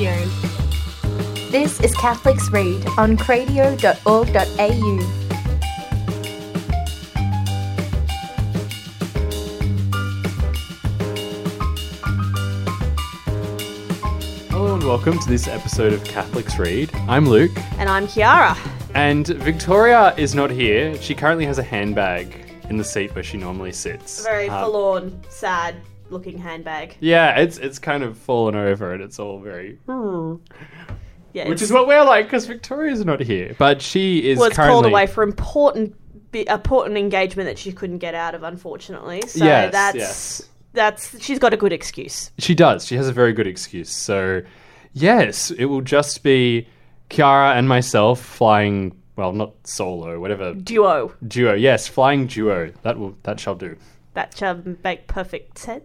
Radio. This is Catholics Read on cradio.org.au. Hello and welcome to this episode of Catholics Read. I'm Luke, And I'm Kiara. and Victoria is not here. She currently has a handbag in the seat where she normally sits. Very Uh, forlorn, sad looking handbag. Yeah, it's it's kind of fallen over and it's all very. Hmm. Yeah, Which is what we're like because Victoria's not here, but she is well, it's currently called away for important, important engagement that she couldn't get out of, unfortunately. So Yes, that's yes. that's she's got a good excuse. She does. She has a very good excuse. So, yes, it will just be Kiara and myself flying. Well, not solo, whatever Duo duo. Yes, flying duo. That will that shall do. That shall make perfect sense.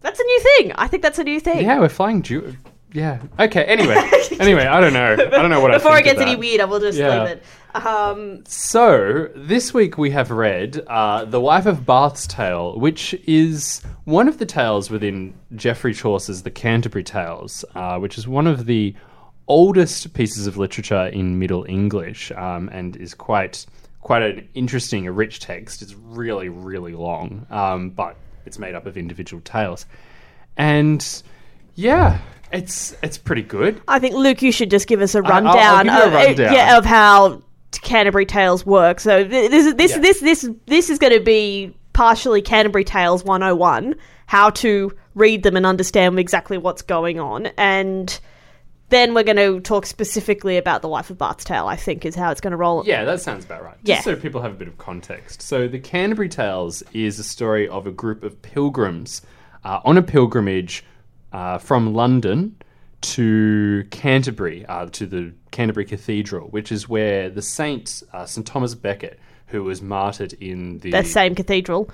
That's a new thing. I think that's a new thing. Yeah, we're flying duo. Yeah. Okay. Anyway. anyway, I don't know. I don't know what Before I it gets any that. weirder, we'll just Yeah. leave it. Um, So this week we have read uh, "The Wife of Bath's Tale," which is one of the tales within Geoffrey Chaucer's *The Canterbury Tales*, uh, which is one of the oldest pieces of literature in Middle English, um, and is quite quite an interesting, a rich text. It's really, really long, um, but it's made up of individual tales, and yeah, it's it's pretty good. I think Luke, you should just give us a I'll- I'll rundown, give you a of, uh, rundown. yeah, of how Canterbury Tales work. So th- this this Yeah. this this this is going to be partially Canterbury Tales 101, how to read them and understand exactly what's going on, and then we're going to talk specifically about the Wife of Bath's Tale. I think is how it's going to roll. Yeah, that sounds about right. Yeah. Just so people have a bit of context. So, the Canterbury Tales is a story of a group of pilgrims uh, on a pilgrimage uh, from London to Canterbury, uh, to the Canterbury Cathedral, which is where the saint uh, St Thomas Becket, who was martyred in the The same cathedral.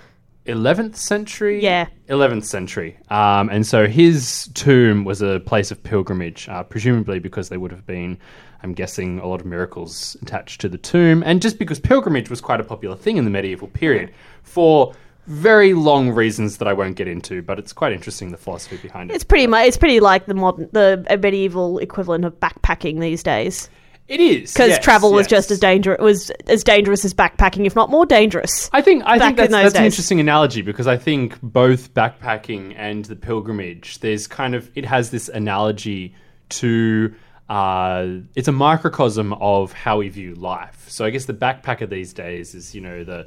11th century? Yeah. 11th century. Um, and so his tomb was a place of pilgrimage, uh, presumably because there would have been, I'm guessing, a lot of miracles attached to the tomb. And just because pilgrimage was quite a popular thing in the medieval period for very long reasons that I won't get into, but it's quite interesting the philosophy behind it. It's pretty much it's pretty like the modern the medieval equivalent of backpacking these days it is. because yes, travel was yes. just as dangerous was as dangerous as backpacking, if not more dangerous. I think I think that's, in that's an interesting analogy because I think both backpacking and the pilgrimage, there's kind of it has this analogy to uh, it's a microcosm of how we view life. So I guess the backpacker these days is you know the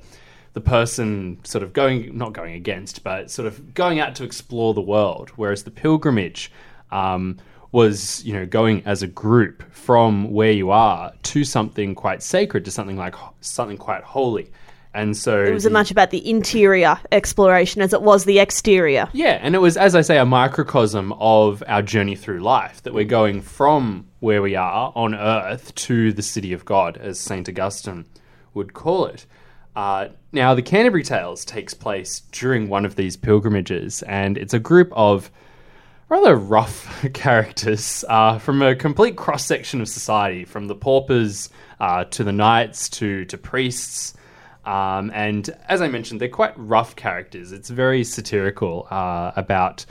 the person sort of going not going against, but sort of going out to explore the world, whereas the pilgrimage. Um, was you know going as a group from where you are to something quite sacred to something like something quite holy and so It was as much about the interior exploration as it was the exterior. yeah, and it was, as I say, a microcosm of our journey through life that we're going from where we are on earth to the city of God, as St. Augustine would call it. Uh, now, the Canterbury Tales takes place during one of these pilgrimages, and it's a group of rather rough characters uh, from a complete cross section of society, from the paupers uh, to the knights to, to priests. Um, and as I mentioned, they're quite rough characters. It's very satirical uh, about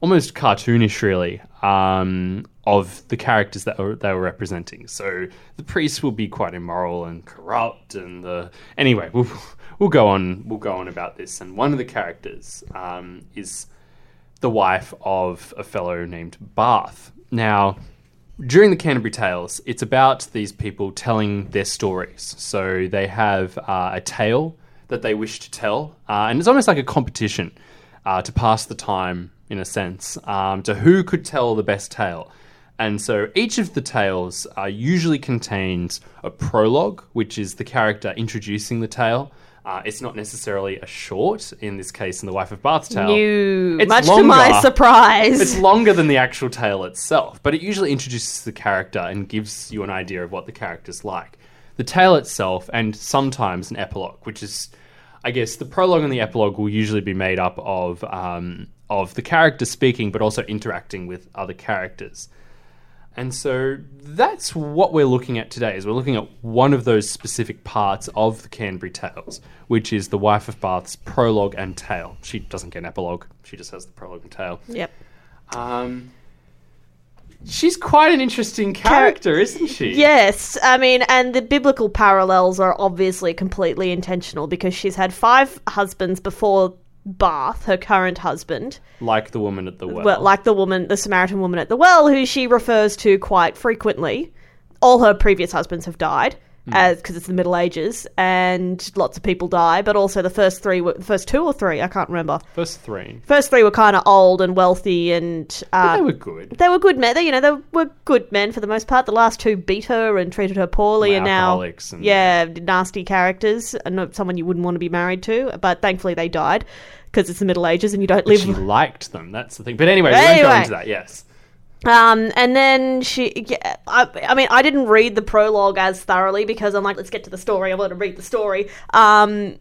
almost cartoonish, really, um, of the characters that were, they were representing. So the priests will be quite immoral and corrupt, and the anyway, we'll we'll go on we'll go on about this. And one of the characters um, is the wife of a fellow named Bath. Now, during the Canterbury Tales, it's about these people telling their stories. So they have uh, a tale that they wish to tell, uh, and it's almost like a competition uh, to pass the time, in a sense, um, to who could tell the best tale. And so each of the tales uh, usually contains a prologue, which is the character introducing the tale. Uh, it's not necessarily a short, in this case, in The Wife of Bath's tale. New, It's much to my surprise. It's longer than the actual tale itself, but it usually introduces the character and gives you an idea of what the character's like. The tale itself, and sometimes an epilogue, which is, I guess, the prologue and the epilogue will usually be made up of um, of the character speaking, but also interacting with other characters. And so that's what we're looking at today. Is we're looking at one of those specific parts of the Canterbury Tales, which is the wife of Bath's prologue and tale. She doesn't get an epilogue; she just has the prologue and tale. yep. Um, she's quite an interesting character, isn't she? Yes, I mean, and the biblical parallels are obviously completely intentional because she's had five husbands before Bath, her current husband, Like the woman at the well. well, like the woman, the Samaritan woman at the well, who she refers to quite frequently. All her previous husbands have died. As because it's the Middle Ages, and lots of people die. But also the first three, were, the first two or three, I can't remember. First three. First three were kind of old and wealthy, and uh, they were good. they were good men. They, you know, they were good men for the most part. The last two beat her and treated her poorly, and now, and- yeah, nasty characters, and someone you wouldn't want to be married to. But thankfully, they died because it's the Middle Ages, and you don't live. She liked them. That's the thing. But anyway, we won't go into that. Yes. Um, and then she, yeah, I, I mean, I didn't read the prologue as thoroughly because I'm like, let's get to the story. I want to read the story. Um,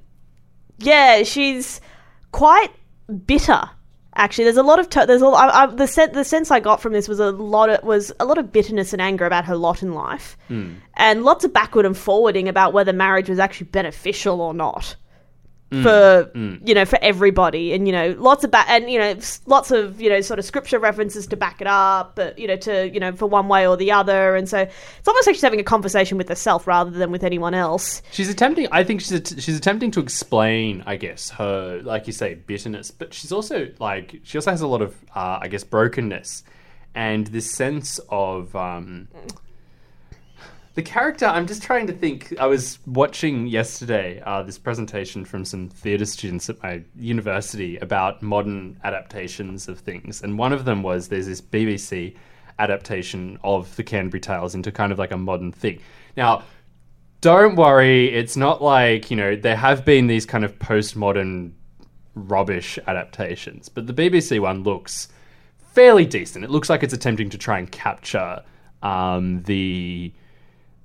yeah, she's quite bitter. Actually, there's a lot of t- there's a I, I, the sen- the sense I got from this was a lot of was a lot of bitterness and anger about her lot in life, and lots of backward and forwarding about whether marriage was actually beneficial or not for you know for everybody. And you know lots of ba- and you know lots of you know sort of scripture references to back it up but you know to you know for one way or the other. And so it's almost like she's having a conversation with herself rather than with anyone else. She's attempting. I think she's att- she's attempting to explain, I guess, her like you say bitterness, but she's also like she also has a lot of, uh, I guess, brokenness, and this sense of um, the character. I'm just trying to think. I was watching yesterday uh, this presentation from some theatre students at my university about modern adaptations of things, and one of them was there's this BBC adaptation of the Canterbury Tales into kind of like a modern thing. Now don't worry, it's not like, you know, there have been these kind of postmodern rubbish adaptations, but the BBC one looks fairly decent. It looks like it's attempting to try and capture um, the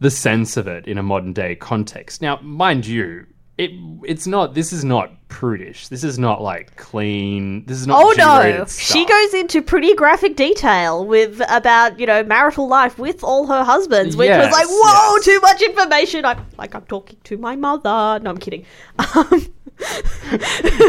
the sense of it in a modern day context. Now, mind you, it it's not this is not prudish. This is not like clean. This is not oh no G-rated she goes into pretty graphic detail with about you know marital life with all her husbands which was like whoa yes. too much information i'm like i'm talking to my mother no i'm kidding um,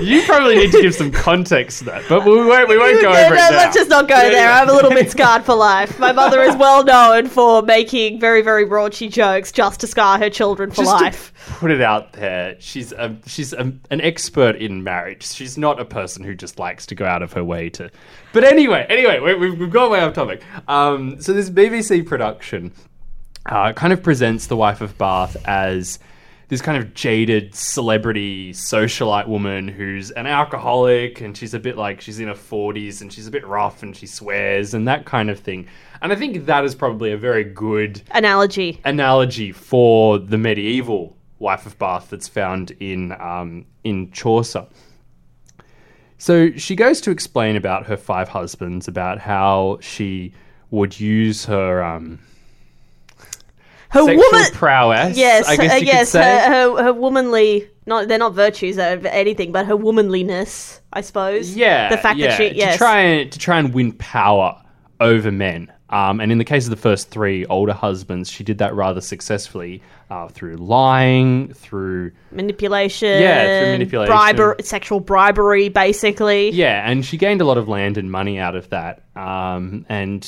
You probably need to give some context to that, but we won't. We won't go No, over it no, now. let's just not go Yeah, there. yeah. I'm a little bit scarred for life. My mother is well known for making very, very raunchy jokes just to scar her children for just life. to put it out there, she's a, she's a, an expert in marriage. She's not a person who just likes to go out of her way to. But anyway, anyway, we, we've, we've gone way off topic. Um, so this BBC production uh, kind of presents the wife of Bath as this kind of jaded celebrity socialite woman who's an alcoholic and she's a bit like she's in her 40s and she's a bit rough and she swears and that kind of thing. And I think that is probably a very good Analogy. analogy for the medieval wife of Bath that's found in um, in Chaucer. So she goes to explain about her five husbands, about how she would use her um, Her woman. prowess. Yes, I guess uh, yes, could say. her, her, her womanly. Not they're not virtues of anything, but her womanliness, I suppose. yeah, the fact yeah, that she yes, to try and to try and win power over men. Um, and in the case of the first three older husbands, she did that rather successfully uh, through lying, through manipulation. Yeah, through manipulation. bribery, sexual bribery, basically. Yeah, and she gained a lot of land and money out of that. Um, and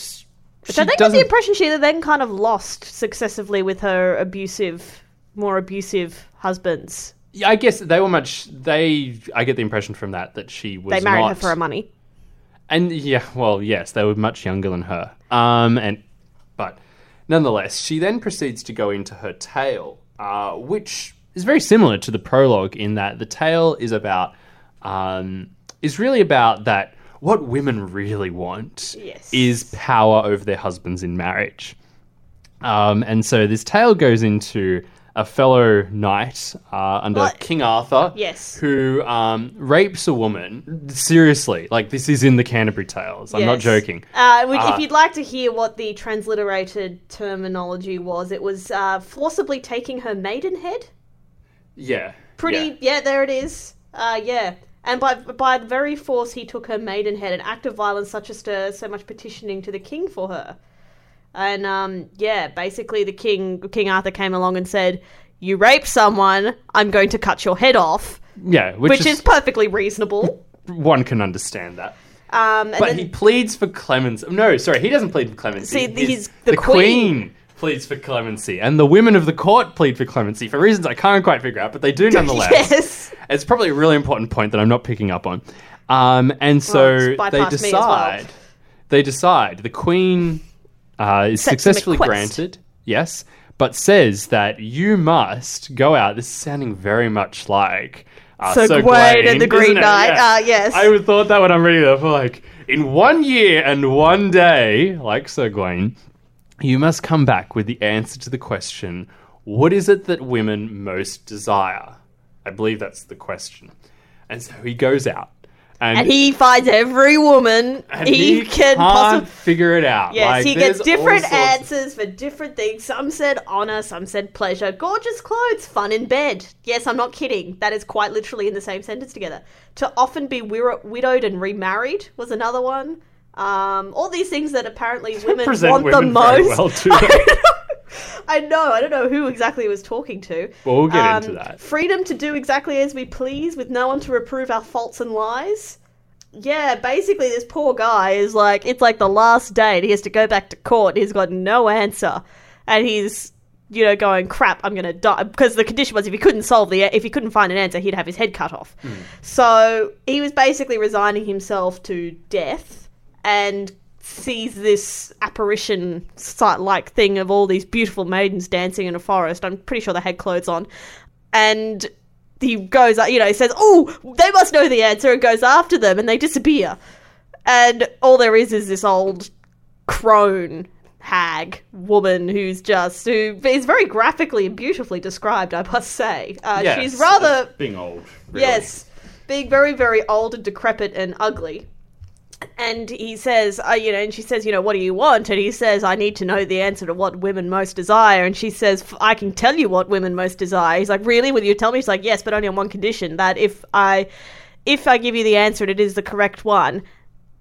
Which I think was doesn't. the impression she then kind of lost successively with her abusive, more abusive husbands. Yeah, I guess they were much. They. I get the impression from that that she was. They married not, her for her money. And yeah, well, yes, they were much younger than her. Um, and but nonetheless, she then proceeds to go into her tale, uh, which is very similar to the prologue in that the tale is about um, is really about that what women really want Yes. is power over their husbands in marriage. Um, and so this tale goes into a fellow knight uh, under What? King Arthur, Yes. who um, rapes a woman. Seriously, like this is in the Canterbury Tales. I'm not joking. Uh, Uh, if you'd like to hear what the transliterated terminology was, it was uh, forcibly taking her maidenhead. Yeah, Pretty, yeah. yeah, there it is. Uh, yeah. And by by the very force he took her maidenhead, an act of violence such as to so much petitioning to the king for her. And um, yeah, basically the king King Arthur came along and said, "You rape someone, I'm going to cut your head off," yeah, which, which is, is perfectly reasonable. one can understand that. Um, and But then, he pleads for clemency. No, sorry, he doesn't plead for clemency. See, His- he's the queen. Pleads for clemency, and the women of the court plead for clemency for reasons I can't quite figure out, but they do nonetheless. yes. It's probably a really important point that I'm not picking up on. Um, and so it's they as well. decide. They decide. The queen uh, is Sets successfully granted, yes, but says that you must go out. This is sounding very much like. Uh, Sir Sir Gawain and the Green? Knight. Yeah. Uh, yes. I thought that when I'm reading that. For like, in one year and one day, like Sir Gawain, you must come back with the answer to the question what is it that women most desire? I believe that's the question. And so he goes out. And, And he finds every woman and he, can possibly. figure it out. Yes, Like, he gets different answers for different things. Some said honor, some said pleasure. Gorgeous clothes, fun in bed. Yes, I'm not kidding. That is quite literally in the same sentence together. To often be wir- widowed and remarried was another one. Um, all these things that apparently women want the women very most. well. I know. I don't know who exactly he was talking to. Well, we'll get Um, into that. Freedom to do exactly as we please, with no one to reprove our faults and lies. Yeah, basically, this poor guy is like, it's like the last day, and he has to go back to court. He's got no answer, and he's, you know, going, "Crap, I'm gonna die." Because the condition was, if he couldn't solve the, if he couldn't find an answer, he'd have his head cut off. So he was basically resigning himself to death, and sees this apparition sight like thing of all these beautiful maidens dancing in a forest. I'm pretty sure they had clothes on. And he goes, you know, he says, Oh, they must know the answer, and goes after them, and they disappear. And all there is is this old crone hag woman who's just, who is very graphically and beautifully described, I must say. Uh, Yes, she's rather being old. really. Yes, being very, very old and decrepit and ugly. And he says, uh, you know, and she says, you know, what do you want? And he says, I need to know the answer to what women most desire. And she says, "F- I can tell you what women most desire. He's like, really? Will you tell me? She's like, yes, but only on one condition that if I, if I give you the answer and it is the correct one,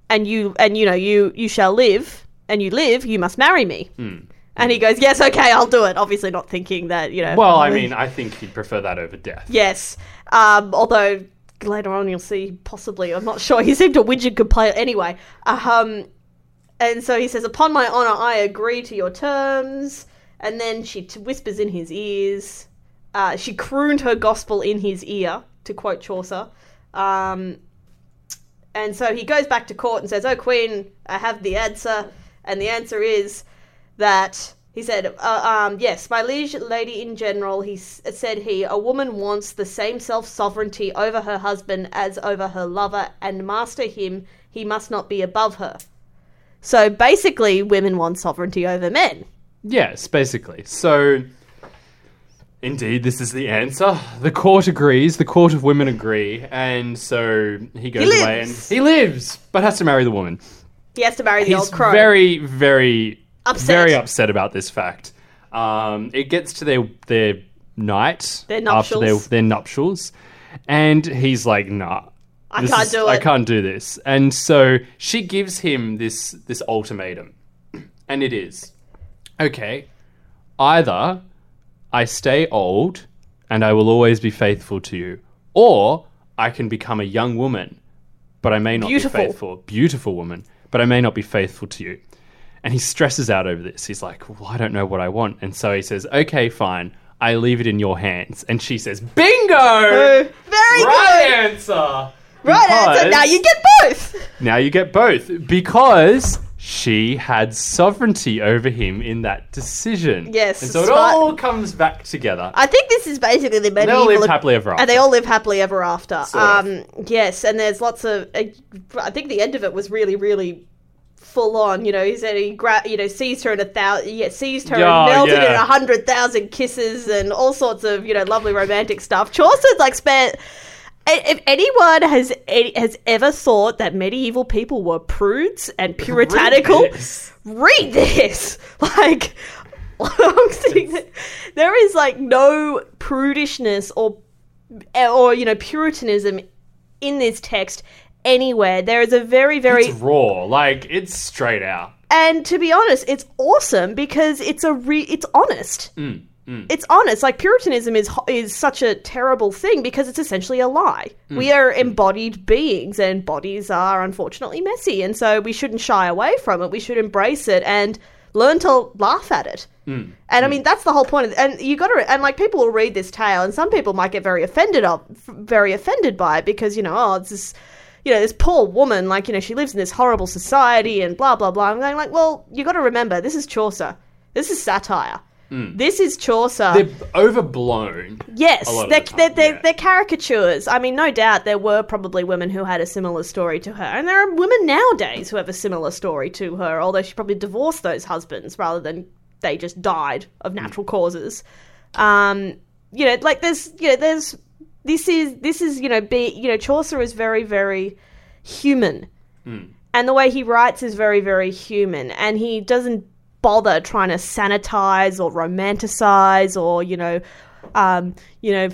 and you, and you know, you, you shall live, and you live, you must marry me. And he goes, yes, okay, I'll do it. Obviously, not thinking that, you know. Well, I mean, I think he'd prefer that over death. Yes. Um, although later on you'll see possibly, I'm not sure. He seemed to whinge and complain anyway. Um, and so he says, "Upon my honor, I agree to your terms." And then she t- whispers in his ears. Uh, she crooned her gospel in his ear, to quote Chaucer. Um, and so he goes back to court and says, "Oh, Queen, I have the answer." And the answer is that he said, uh, um, "Yes, my liege lady in general," he s- said, "He a woman wants the same self sovereignty over her husband as over her lover, and master him. He must not be above her." So basically, women want sovereignty over men. Yes, basically. So, indeed, this is the answer. The court agrees. The court of women agree, and so he goes He away and lives. he lives, but has to marry the woman. He has to marry the He's old crow. very, very, Upset. very upset about this fact. Um, it gets to their their night Their after their nuptials. their nuptials, and he's like, "Nah." I this can't is- do I it." can't do this. And so she gives him this this ultimatum. And it is okay, either I stay old and I will always be faithful to you, or I can become a young woman, but I may not Beautiful. be faithful. Beautiful woman, but I may not be faithful to you. And he stresses out over this. He's like, well, I don't know what I want. And so he says, okay, fine. I leave it in your hands. And she says, bingo! Very good. right good. answer. Right answer. Now you get both. now you get both because she had sovereignty over him in that decision. Yes, and so it smart. all comes back together. I think this is basically the they all lived happily ever after. And they all live happily ever after. Sort of. um, yes, and there's lots of. Uh, I think the end of it was really, really full on. You know, he said he gra- you know seized her in a thousand, yeah, seized her Yeah, and melted yeah. in a hundred thousand kisses and all sorts of you know lovely romantic stuff. Chaucer's like spent. If anyone has any, has ever thought that medieval people were prudes and puritanical, this. read this. Like, I'm saying that there is like no prudishness or or you know puritanism in this text anywhere. There is a very very It's raw. Like, it's straight out. and to be honest, it's awesome because it's a re- it's honest. it's honest. Like Puritanism is ho- is such a terrible thing because it's essentially a lie. Mm. We are embodied beings, and bodies are unfortunately messy, and so we shouldn't shy away from it. We should embrace it and learn to laugh at it. Mm. And I mean, that's the whole point. Of, and you got to, and like people will read this tale, and some people might get very offended of, very offended by it because you know, oh, it's this, you know, this poor woman, like you know, she lives in this horrible society and blah blah blah. I'm going like, well, you got to remember, this is Chaucer. This is satire. This is Chaucer. They're overblown. Yes, a lot of they're, the they're, they're, yeah. they're caricatures. I mean, no doubt there were probably women who had a similar story to her. And there are women nowadays who have a similar story to her, although she probably divorced those husbands rather than they just died of natural causes. Um, you know, like there's, you know, there's, this is, this is, you know, be, you know, Chaucer is very, very human. And the way he writes is very, very human. And he doesn't bother trying to sanitize or romanticize or, you know, um, you know,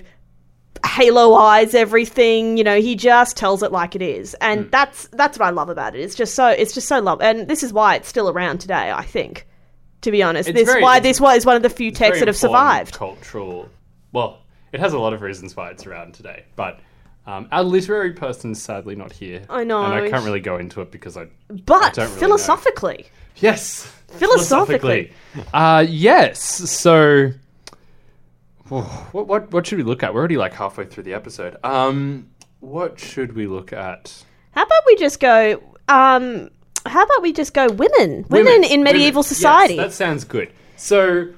halo eyes everything. You know he just tells it like it is. And that's that's what i love about it. It's just so it's just so love. And this is why it's still around today i think to be honest. It's this very- why this was one of the few texts that have survived. Cultural. Well, it has a lot of reasons why it's around today, but um, our literary person's sadly not here. I know. and I can't really go into it because I. but don't really know. philosophically Yes. Philosophically. Uh, yes. So. What, what what should we look at? We're already like halfway through the episode. Um, what should we look at? how about we just go um how about we just go women women, in medieval Women. society Yes, that sounds good. So,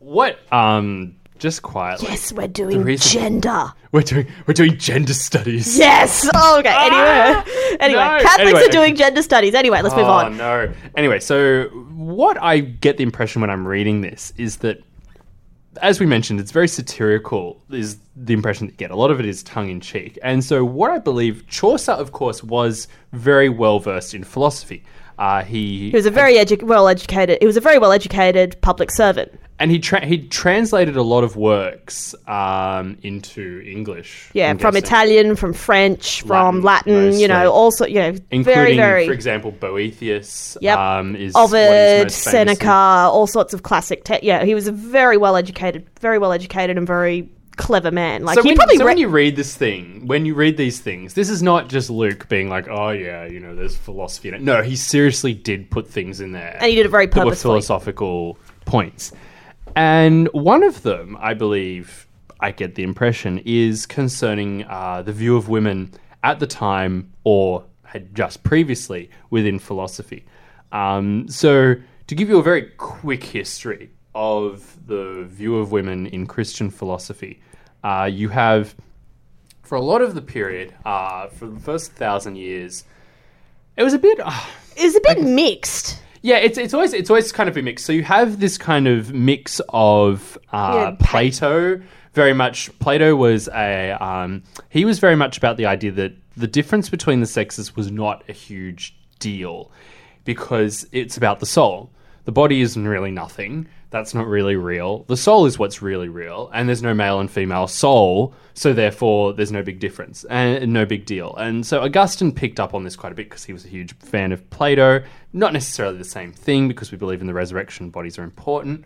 what? Um, just quietly. yes we're doing reason- gender We're doing we're doing gender studies. yes oh, okay anyway anyway Ah! No. catholics Anyway. are doing gender studies anyway let's move Oh on no. Anyway, so what I get the impression when I'm reading this is that as we mentioned, it's very satirical, is the impression that you get. A lot of it is tongue in cheek. And so, what I believe, Chaucer, of course, was very well versed in philosophy. Uh, he, He was a very edu- well educated. He was a very well educated public servant. And he tra- he translated a lot of works um, into English. Yeah, I'm from guessing. Italian, from French, from Latin, Latin. you know, also you know, including, very very for example, Boethius. Yep. Um, is Ovid, famous in. Seneca, all sorts of classic. Te- yeah, he was a very well educated, very well educated, and very clever man. Like So, he when, probably so re- when you read this thing, when you read these things, this is not just Luke being like, "Oh yeah, you know, there's philosophy in it." No, he seriously did put things in there, and he did it very that were purposefully. philosophical points. And one of them, I believe, I get the impression, is concerning uh, the view of women at the time or had just previously within philosophy. Um, so, to give you a very quick history of the view of women in Christian philosophy, uh, you have, for a lot of the period, uh, for the first thousand years, it was a bit. Uh, It's a bit mixed. Yeah, it's it's always it's always kind of a mix. So you have this kind of mix of uh, Yeah, Plato. Very much, Plato was a um, he was very much about the idea that the difference between the sexes was not a huge deal because it's about the soul. The body isn't really nothing. That's not really real. The soul is what's really real, and there's no male and female soul, so therefore there's no big difference and no big deal. And so Augustine picked up on this quite a bit because he was a huge fan of Plato. Not necessarily the same thing because we believe in the resurrection, bodies are important.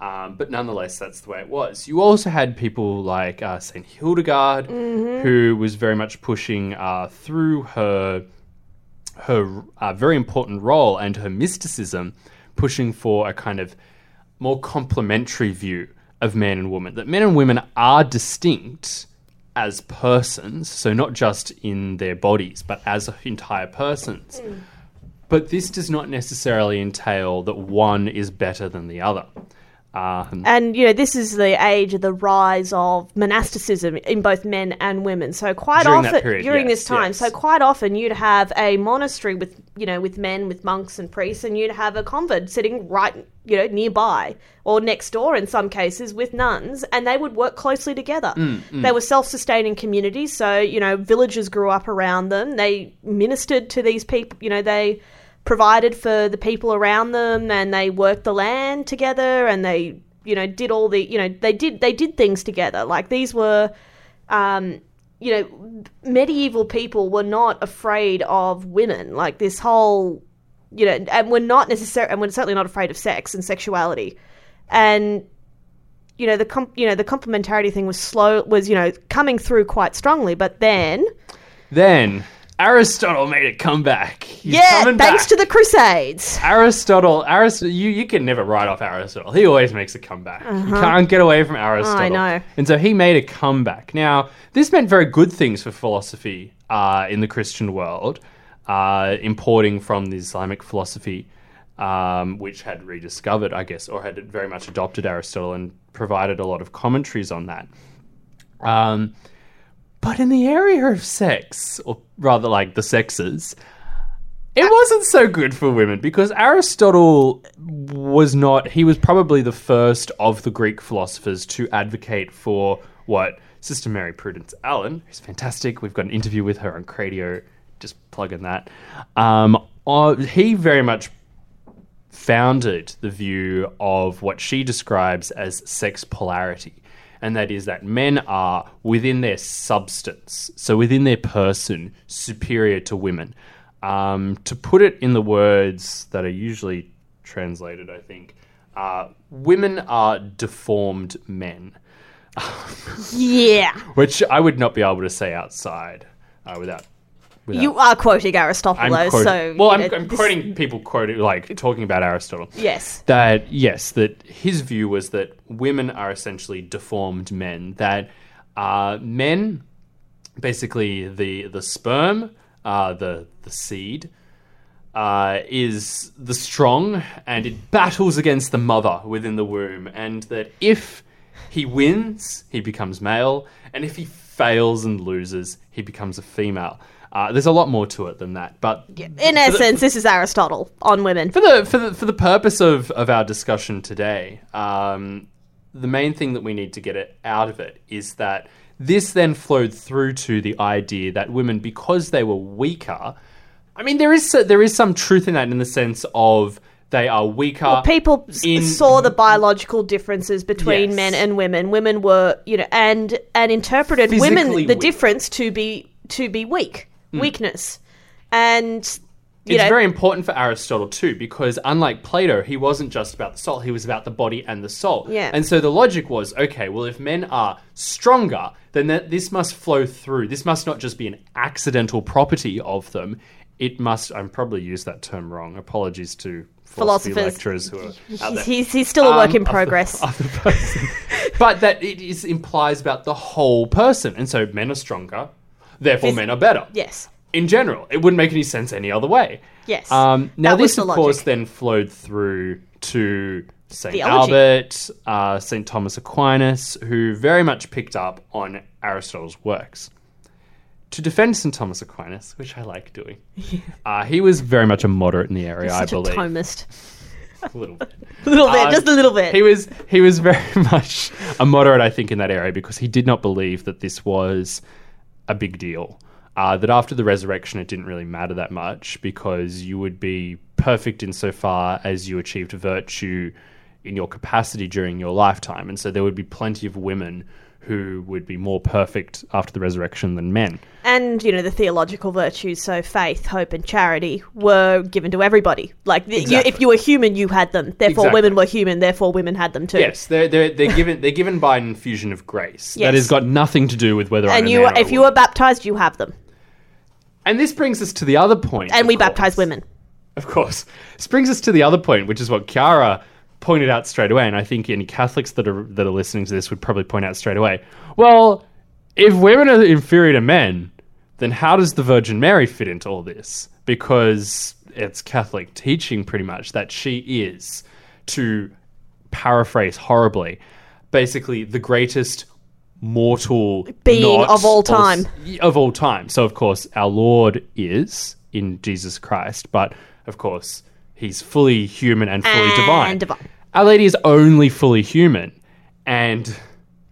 Um, but nonetheless, that's the way it was. You also had people like uh, Saint Hildegard, who was very much pushing uh, through her her uh, very important role and her mysticism, pushing for a kind of more complementary view of man and woman. That men and women are distinct as persons, so not just in their bodies, but as entire persons. Mm. But this does not necessarily entail that one is better than the other. Um, And you know, this is the age of the rise of monasticism in both men and women. So quite During often period, during yes, this time, yes. so quite often you'd have a monastery with you know with men, with monks and priests, and you'd have a convent sitting right you know nearby or next door in some cases with nuns, and they would work closely together. Mm, They were self-sustaining communities, so you know villagers grew up around them. They ministered to these people. You know they provided for the people around them and they worked the land together and they you know did all the you know they did they did things together. Like these were um you know medieval people were not afraid of women. Like this whole you know and we're not necessarily and we're certainly not afraid of sex and sexuality. And you know the com- you know the complementarity thing was slow was you know coming through quite strongly, but then Then Aristotle made a comeback. He's yeah, thanks back. to the Crusades. Aristotle, Aristotle, you, you can never write off Aristotle. He always makes a comeback. You can't get away from Aristotle. Uh-huh. I know. And so he made a comeback. Now, this meant very good things for philosophy uh, in the Christian world, uh, importing from the Islamic philosophy, um, which had rediscovered, I guess, or had very much adopted Aristotle and provided a lot of commentaries on that. Um, but in the area of sex, or rather like the sexes, it wasn't so good for women because Aristotle was not, he was probably the first of the Greek philosophers to advocate for what Sister Mary Prudence Allen, who's fantastic, we've got an interview with her on Cradio, just plugging that. Um, uh, he very much founded the view of what she describes as sex polarity. And that is that men are within their substance, so within their person, superior to women. Um, to put it in the words that are usually translated, I think, uh, women are deformed men, Yeah, which I would not be able to say outside uh, without. Without you are quoting Aristotle, though. quoting- so well, I'm, know, I'm this- quoting people quoting like talking about Aristotle. Yes, That yes, that his view was that women are essentially deformed men. That uh, men, basically the the sperm, uh, the the seed, uh, is the strong, and it battles against the mother within the womb, and that if he wins, he becomes male, and if he fails and loses, he becomes a female. Uh, there's a lot more to it than that, but in for the- essence, this is Aristotle on women. for the for the for the purpose of of our discussion today, um, the main thing that we need to get it out of it is that this then flowed through to the idea that women, because they were weaker, I mean, there is there is some truth in that in the sense of they are weaker. People in- saw the biological differences between Yes. men and women. Women were, you know, and and interpreted women the weak. difference to be to be weak, weakness, and you it's know, very important for Aristotle too, because unlike Plato, he wasn't just about the soul; he was about the body and the soul. Yeah. And so the logic was, okay, well, if men are stronger, then that this must flow through. This must not just be an accidental property of them. It must. I'm probably used that term wrong. Apologies to philosophy Philosophers. lecturers who are out he's, there. he's, he's still a work Um, in of the- progress. but that it is implies about the whole person, and so men are stronger, therefore Phys- men are better yes, in general. It wouldn't make any sense any other way. yes. Um, now, That was this, the of course, logic. then flowed through to St. Theology. Albert, uh, St. Thomas Aquinas, who very much picked up on Aristotle's works. To defend St. Thomas Aquinas, which I like doing, uh, he was very much a moderate in the area, I Such a believe. Thomist. A little bit. A little bit, Uh, just a little bit. He was he was very much a moderate, I think, in that area because he did not believe that this was a big deal. Uh, that after the resurrection, it didn't really matter that much because you would be perfect insofar as you achieved virtue in your capacity during your lifetime, and so there would be plenty of women who would be more perfect after the resurrection than men. and you know the theological virtues so faith hope and charity were given to everybody like the, you, if you were human you had them therefore Exactly. women were human therefore women had them too Yes, they're, they're, they're given they're given by an infusion of grace Yes. that has got nothing to do with whether I'm and a you man or a if you were baptized you have them And this brings us to the other point. and we course. baptize women Of course. This brings us to the other point, which is what Kiara pointed out straight away, and I think any Catholics that are that are listening to this would probably point out straight away. Well, if women are inferior to men, then how does the Virgin Mary fit into all this? Because it's Catholic teaching pretty much that she is, to paraphrase horribly, basically the greatest mortal Being of all time. of all time. So, of course, our Lord is in Jesus Christ, but of course, he's fully human and fully And divine. divine. Our Lady is only fully human, and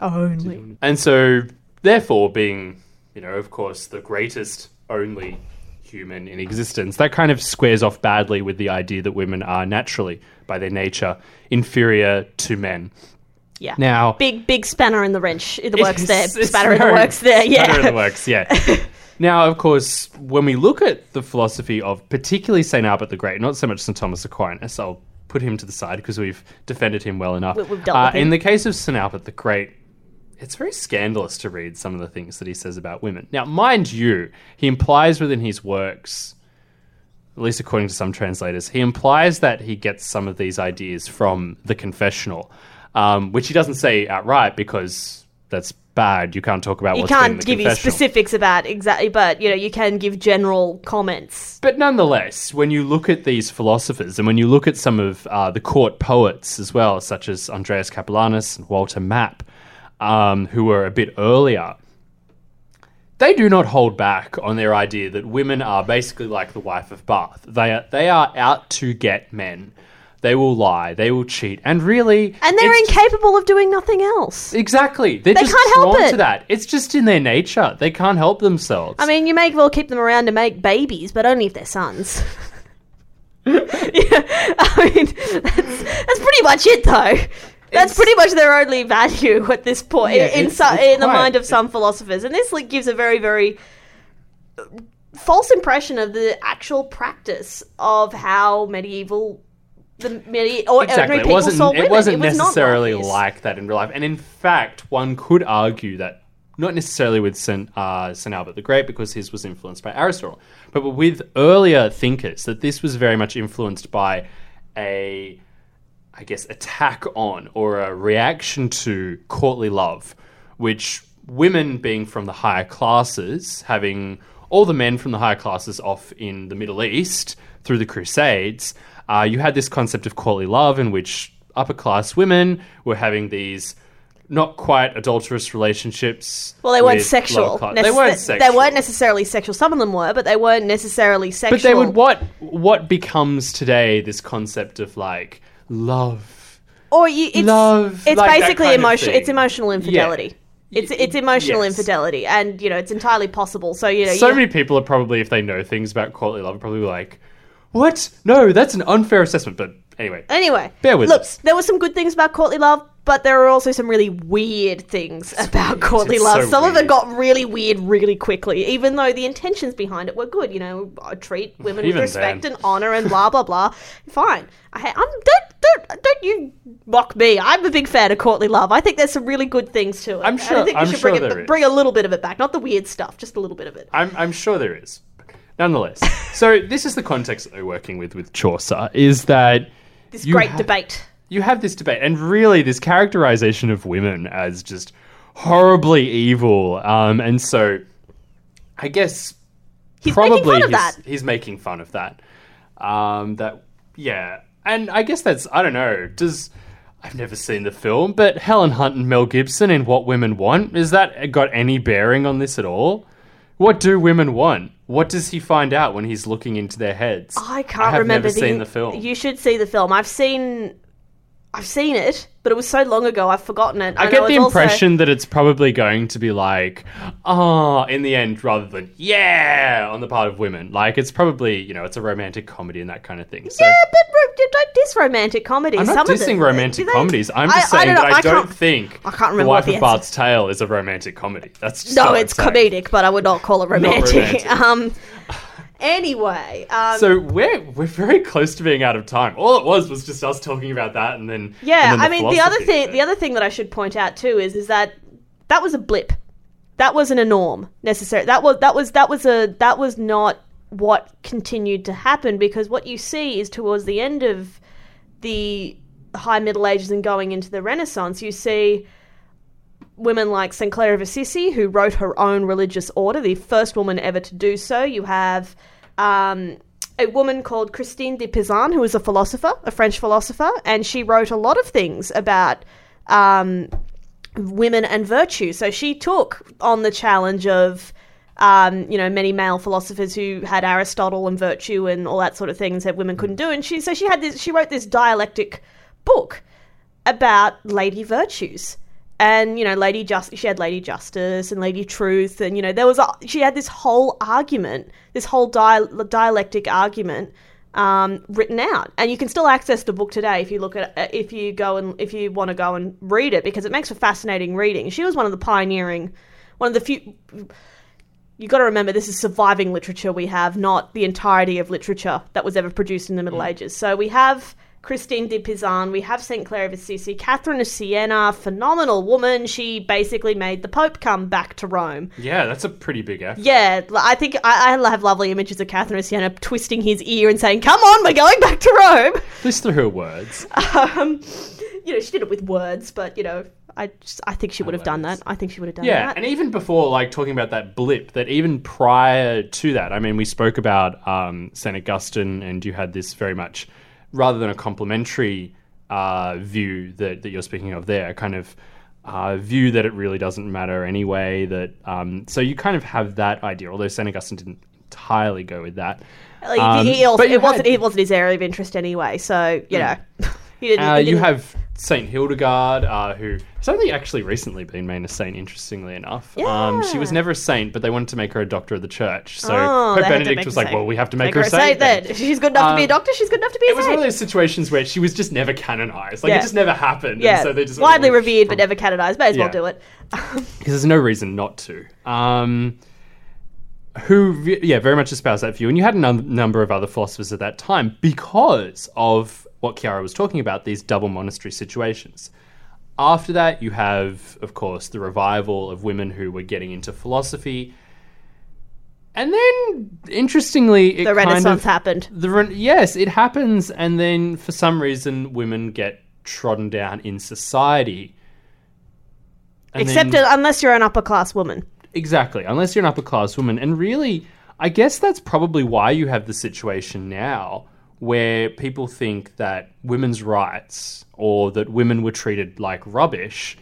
only and so therefore, being you know, of course, the greatest only human in existence, that kind of squares off badly with the idea that women are naturally, by their nature, inferior to men. yeah Now, big big spanner in the wrench the works there spanner in the works there yeah Spanner in the works, yeah. now, of course, when we look at the philosophy of particularly St. Albert the Great, not so much St. Thomas Aquinas, I'll put him to the side because we've defended him well enough. We- we've dealt Uh, with him. In the case of St. Albert the Great, it's very scandalous to read some of the things that he says about women. Now, mind you, he implies within his works, at least according to some translators, he implies that he gets some of these ideas from the confessional, um, which he doesn't say outright because that's bad. You can't talk about You what's been in can't give you specifics about exactly, but you know you can give general comments. But nonetheless, when you look at these philosophers and when you look at some of uh, the court poets as well, such as Andreas Capellanus and Walter Map, um, who were a bit earlier, they do not hold back on their idea that women are basically like the wife of Bath. They are, they are out to get men. They will lie, they will cheat, and really, And they're it's incapable of doing nothing else. Exactly, they're They just can't help drawn it. to that. It's just in their nature. They can't help themselves. I mean, you may well keep them around to make babies, but only if they're sons. yeah, I mean, that's, that's pretty much it, though. That's It's- pretty much their only value at this point Yeah, in, it's- so, it's in the quite- mind of some philosophers, and this like gives a very, very uh, false impression of the actual practice of how medieval the medi- or exactly. It wasn't. saw women. It wasn't was necessarily this. like that in real life, and in fact, one could argue that not necessarily with Saint uh, Saint Albert the Great because his was influenced by Aristotle, but with earlier thinkers that this was very much influenced by a, I guess, attack on or a reaction to courtly love, which women being from the higher classes having all the men from the higher classes off in the Middle East through the Crusades, uh, you had this concept of courtly love in which upper class women were having these not quite adulterous relationships. Well, they weren't sexual. Nece- they weren't They weren't necessarily sexual. Some of them were, but they weren't necessarily sexual. But they would what what becomes today this concept of like love. or you, it's, Love, It's like basically kind of emotion. thing. It's emotional infidelity. It's it's emotional yes. infidelity, and you know it's entirely possible. So you know, So you- many people are probably, if they know things about courtly love, probably like, "What? No, that's an unfair assessment." But anyway, Anyway, Bear with look, us. there were some good things about courtly love, but there are also some really weird things about courtly It's love. so some of it got really weird really quickly, even though the intentions behind it were good. You know, uh, treat women Even with respect then. and honor and blah blah blah. Fine. I, I'm don't don't don't you mock me. I'm a big fan of courtly love. I think there's some really good things to it. I'm And sure- I think we I'm should sure bring there it, is. bring a little bit of it back, not the weird stuff, just a little bit of it. I'm I'm sure there is. Nonetheless, so this is the context that we're working with with Chaucer. Is that This you great ha- debate. you have this debate, and really this characterization of women as just horribly evil. Um, and so, I guess He's probably making fun of he's, that. he's making fun of that. Um, that yeah, and I guess that's I don't know. Does I've never seen the film, but Helen Hunt and Mel Gibson in What Women Want is that got any bearing on this at all? What do women want? What does he find out when he's looking into their heads? I can't I have remember never the, seen the film. You should see the film. I've seen, I've seen it, but it was so long ago I've forgotten it. I And get the also- impression that it's probably going to be like, ah, in the end, rather than yeah on the part of women. Like it's probably you know it's a romantic comedy and that kind of thing. So yeah, but ro- don't diss romantic comedies. I'm not Some of dissing romantic they- comedies. I'm just I saying don't that I, I don't think I can't remember the what Wife the of Bath's Tale is a romantic comedy. That's just No, it's comedic, but I would not call it romantic. romantic. um, anyway, um, So we're we're very close to being out of time. All it was was just us talking about that, and then Yeah, and then I mean the other thing the other thing that I should point out too is is that that was a blip. That wasn't a norm necessarily. That was that was that was a that was not what continued to happen because what you see is towards the end of the high middle ages and going into the renaissance you see women like St. Clare of Assisi, who wrote her own religious order, the first woman ever to do so. You have um, a woman called Christine de Pizan, who was a philosopher, a French philosopher, and she wrote a lot of things about um, women and virtue. So she took on the challenge of. Um, you know, many male philosophers who had Aristotle and virtue and all that sort of thing that women couldn't do. And she so she had this. She wrote this dialectic book about lady virtues and you know lady just she had lady justice and lady truth and you know there was a, she had this whole argument this whole dia- dialectic argument um, written out. And you can still access the book today if you look at uh, if you go and if you want to go and read it because it makes for fascinating reading. She was one of the pioneering one of the few you got to remember this is surviving literature we have, not the entirety of literature that was ever produced in the Middle Ages. So we have Christine de Pizan, we have St. Clare of Assisi, Catherine of Siena, phenomenal woman. She basically made the Pope come back to Rome. Yeah, that's a pretty big effort. Yeah, I think I, I have lovely images of Catherine of Siena twisting his ear and saying, Come on, we're going back to Rome. Least through her words. Um, you know, she did it with words, but, you know, I, just, I think she would have done that. I think she would have done Yeah, that. Yeah, and even before, like talking about that blip, that even prior to that, I mean, we spoke about um, St. Augustine, and you had this very much, rather than a complementary uh, view that, that you're speaking of there, a kind of uh, view that it really doesn't matter anyway. That um, so you kind of have that idea, although St. Augustine didn't entirely go with that. Like, Um, he also, but you it wasn't it wasn't his area of interest anyway, so, you know. he didn't, Uh, he you didn't- have Saint Hildegard, uh, who has only actually recently been made a saint. Interestingly enough, um, she was never a saint, but they wanted to make her a doctor of the church. So Oh, Pope they had to Benedict was like. "Well, we have to make, Make her a saint." then. then." She's good enough to be a Um, doctor, she's good enough to be a saint. It was one of those situations where she was just never canonized. Like Yeah. it just never happened. yeah, so they just widely revered but never canonized. May as well do it. because there's no reason not to. Um, who, yeah, very much espoused that view. And you had a num- number of other philosophers at that time because of what Kiara was talking about, these double monastery situations. After that, you have, of course, the revival of women who were getting into philosophy. And then, interestingly, it The kind Renaissance of, happened. the re- yes, it happens, and then for some reason, women get trodden down in society. And Except then- unless you're an upper class woman. Exactly, unless you're an upper class woman. And really, I guess that's probably why you have the situation now where people think that women's rights or that women were treated like rubbish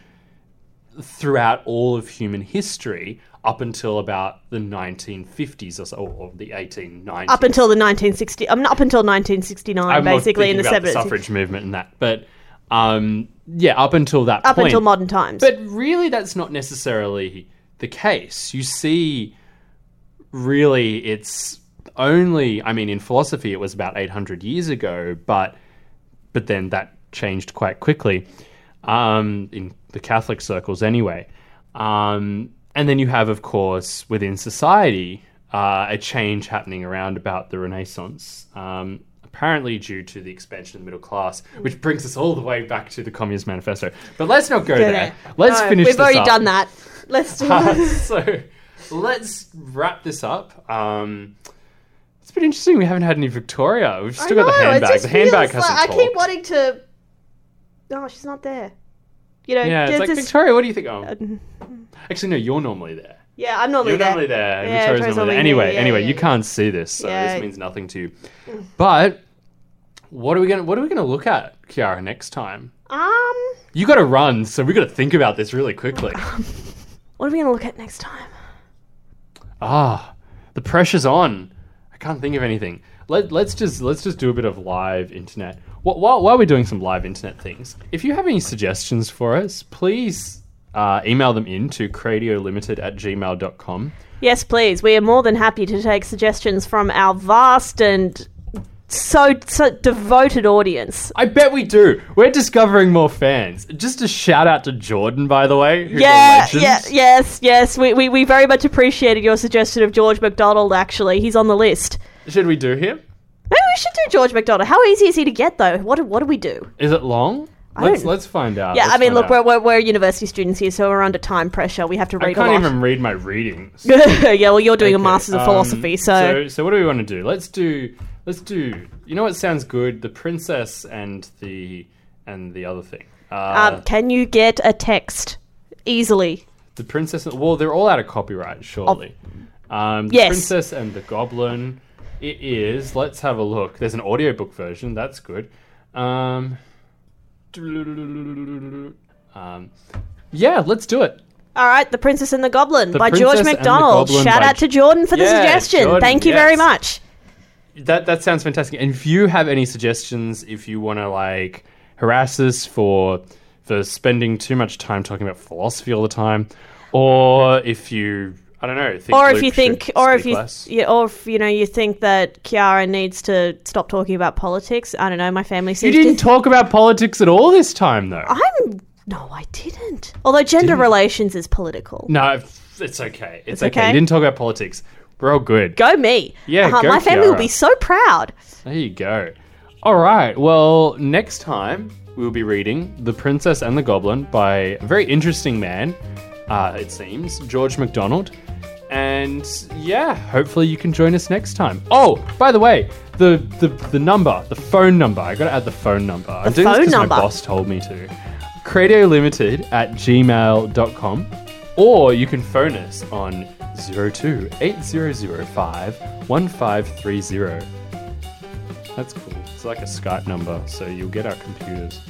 throughout all of human history up until about the 1950s or so, or the 1890s. Up until the 1960, I'm um, up until 1969, I'm basically in the 70s. suffrage movement and that, but um, yeah, up until that up point. until modern times. But really, that's not necessarily the case. You see, really, it's only, I mean, in philosophy, it was about 800 years ago, but, but then that changed quite quickly um, in the Catholic circles anyway. Um, and then you have, of course, within society, uh, a change happening around about the Renaissance. Um, apparently due to the expansion of the middle class, which brings us all the way back to the Communist Manifesto. But let's not go, there. Let's No, finish We've already up. done that. Let's do Uh, so let's wrap this up. Um, it's been interesting. We haven't had any Victoria. We've still got the I know, it handbag. The handbag hasn't like- I talked. keep wanting to. Oh, she's not there. You know, yeah, it's like Victoria. What do you think? Oh. Actually, no. You're normally there. Yeah, I'm normally there. You're there. normally there. Yeah, Victoria's Victoria's normally there. Anyway, yeah, anyway, yeah, you can't see this, so this means nothing to you. But what are we gonna What are we gonna look at, Kiara, next time? Um, You got to run, so we got to think about this really quickly. what are we gonna look at next time? Ah, the pressure's on. I can't think of anything. Let, let's just let's just do a bit of live internet. Wh- While, while we're doing some live internet things, if you have any suggestions for us, please uh, email them in to cradiolimited at gmail.com. Yes, please. We are more than happy to take suggestions from our vast and so, so devoted audience. I bet we do. We're discovering more fans. Just a shout out to Jordan, by the way. Yeah, yeah, yes, yes. We, we, we very much appreciated your suggestion of George MacDonald, actually. He's on the list. Should we do him? Maybe we should do George MacDonald. How easy is he to get, though? What, what do we do? Is it long? Let's let's find out. Yeah, Let's I mean, look, we're, we're, we're university students here, so we're under time pressure. We have to read I can't even read my readings. yeah, well, you're doing a Okay, master's of um, philosophy, so, so so what do we want to do? Let's do let's do. You know what sounds good? The princess and the and the other thing. Uh, um, can you get a text easily? the princess. And well, they're all out of copyright, surely. Um, the Yes. princess and the goblin. It is. Let's have a look. There's an audiobook version. That's good. Um, um, yeah, let's do it. All right, The Princess and the Goblin The by Princess George and the MacDonald. Goblin Shout by- out to Jordan for the Yeah, suggestion. Jordan, Thank you very yes. much. That that sounds fantastic. And if you have any suggestions, if you want to like harass us for for spending too much time talking about philosophy all the time, or if you I don't know, think Or if Luke you think, or if you, less. yeah, or if you know, you think that Kiara needs to stop talking about politics. I don't know. My family you didn't to. talk about politics at all this time, though. I'm no, I didn't. Although gender relations is political. no, it's okay. It's, It's okay. okay? You didn't talk about politics. We're all good. Go me. Yeah, Uh-huh, go my family will be so proud. There you go. All right. Well, next time we'll be reading The Princess and the Goblin by a very interesting man, uh, it seems, George MacDonald. And yeah, hopefully you can join us next time. Oh, by the way, the the, the number, the phone number. I gotta add the phone number. I'm doing phone this 'cause number. my boss told me to. Cradio Limited at gmail.com. Or you can phone us on 02 8005 1530. That's cool. It's like a Skype number, so you'll get our computers.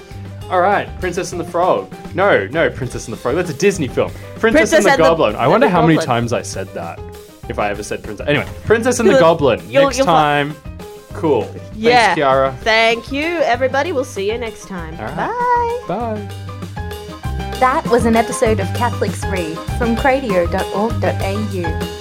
All right, Princess and the Frog. No, no, Princess and the Frog. That's a Disney film. Princess, Princess and the and the- Goblin. I and wonder the how many Goblin. times I said that. If I ever said Princess. Anyway, Princess and the You'll- Goblin. you'll- Next you'll fi- time. Cool. Yeah. Thanks, Kiara. Thank you, everybody. We'll see you next time. All right. Bye. Bye. That was an episode of Catholics Read from cradio.org.au.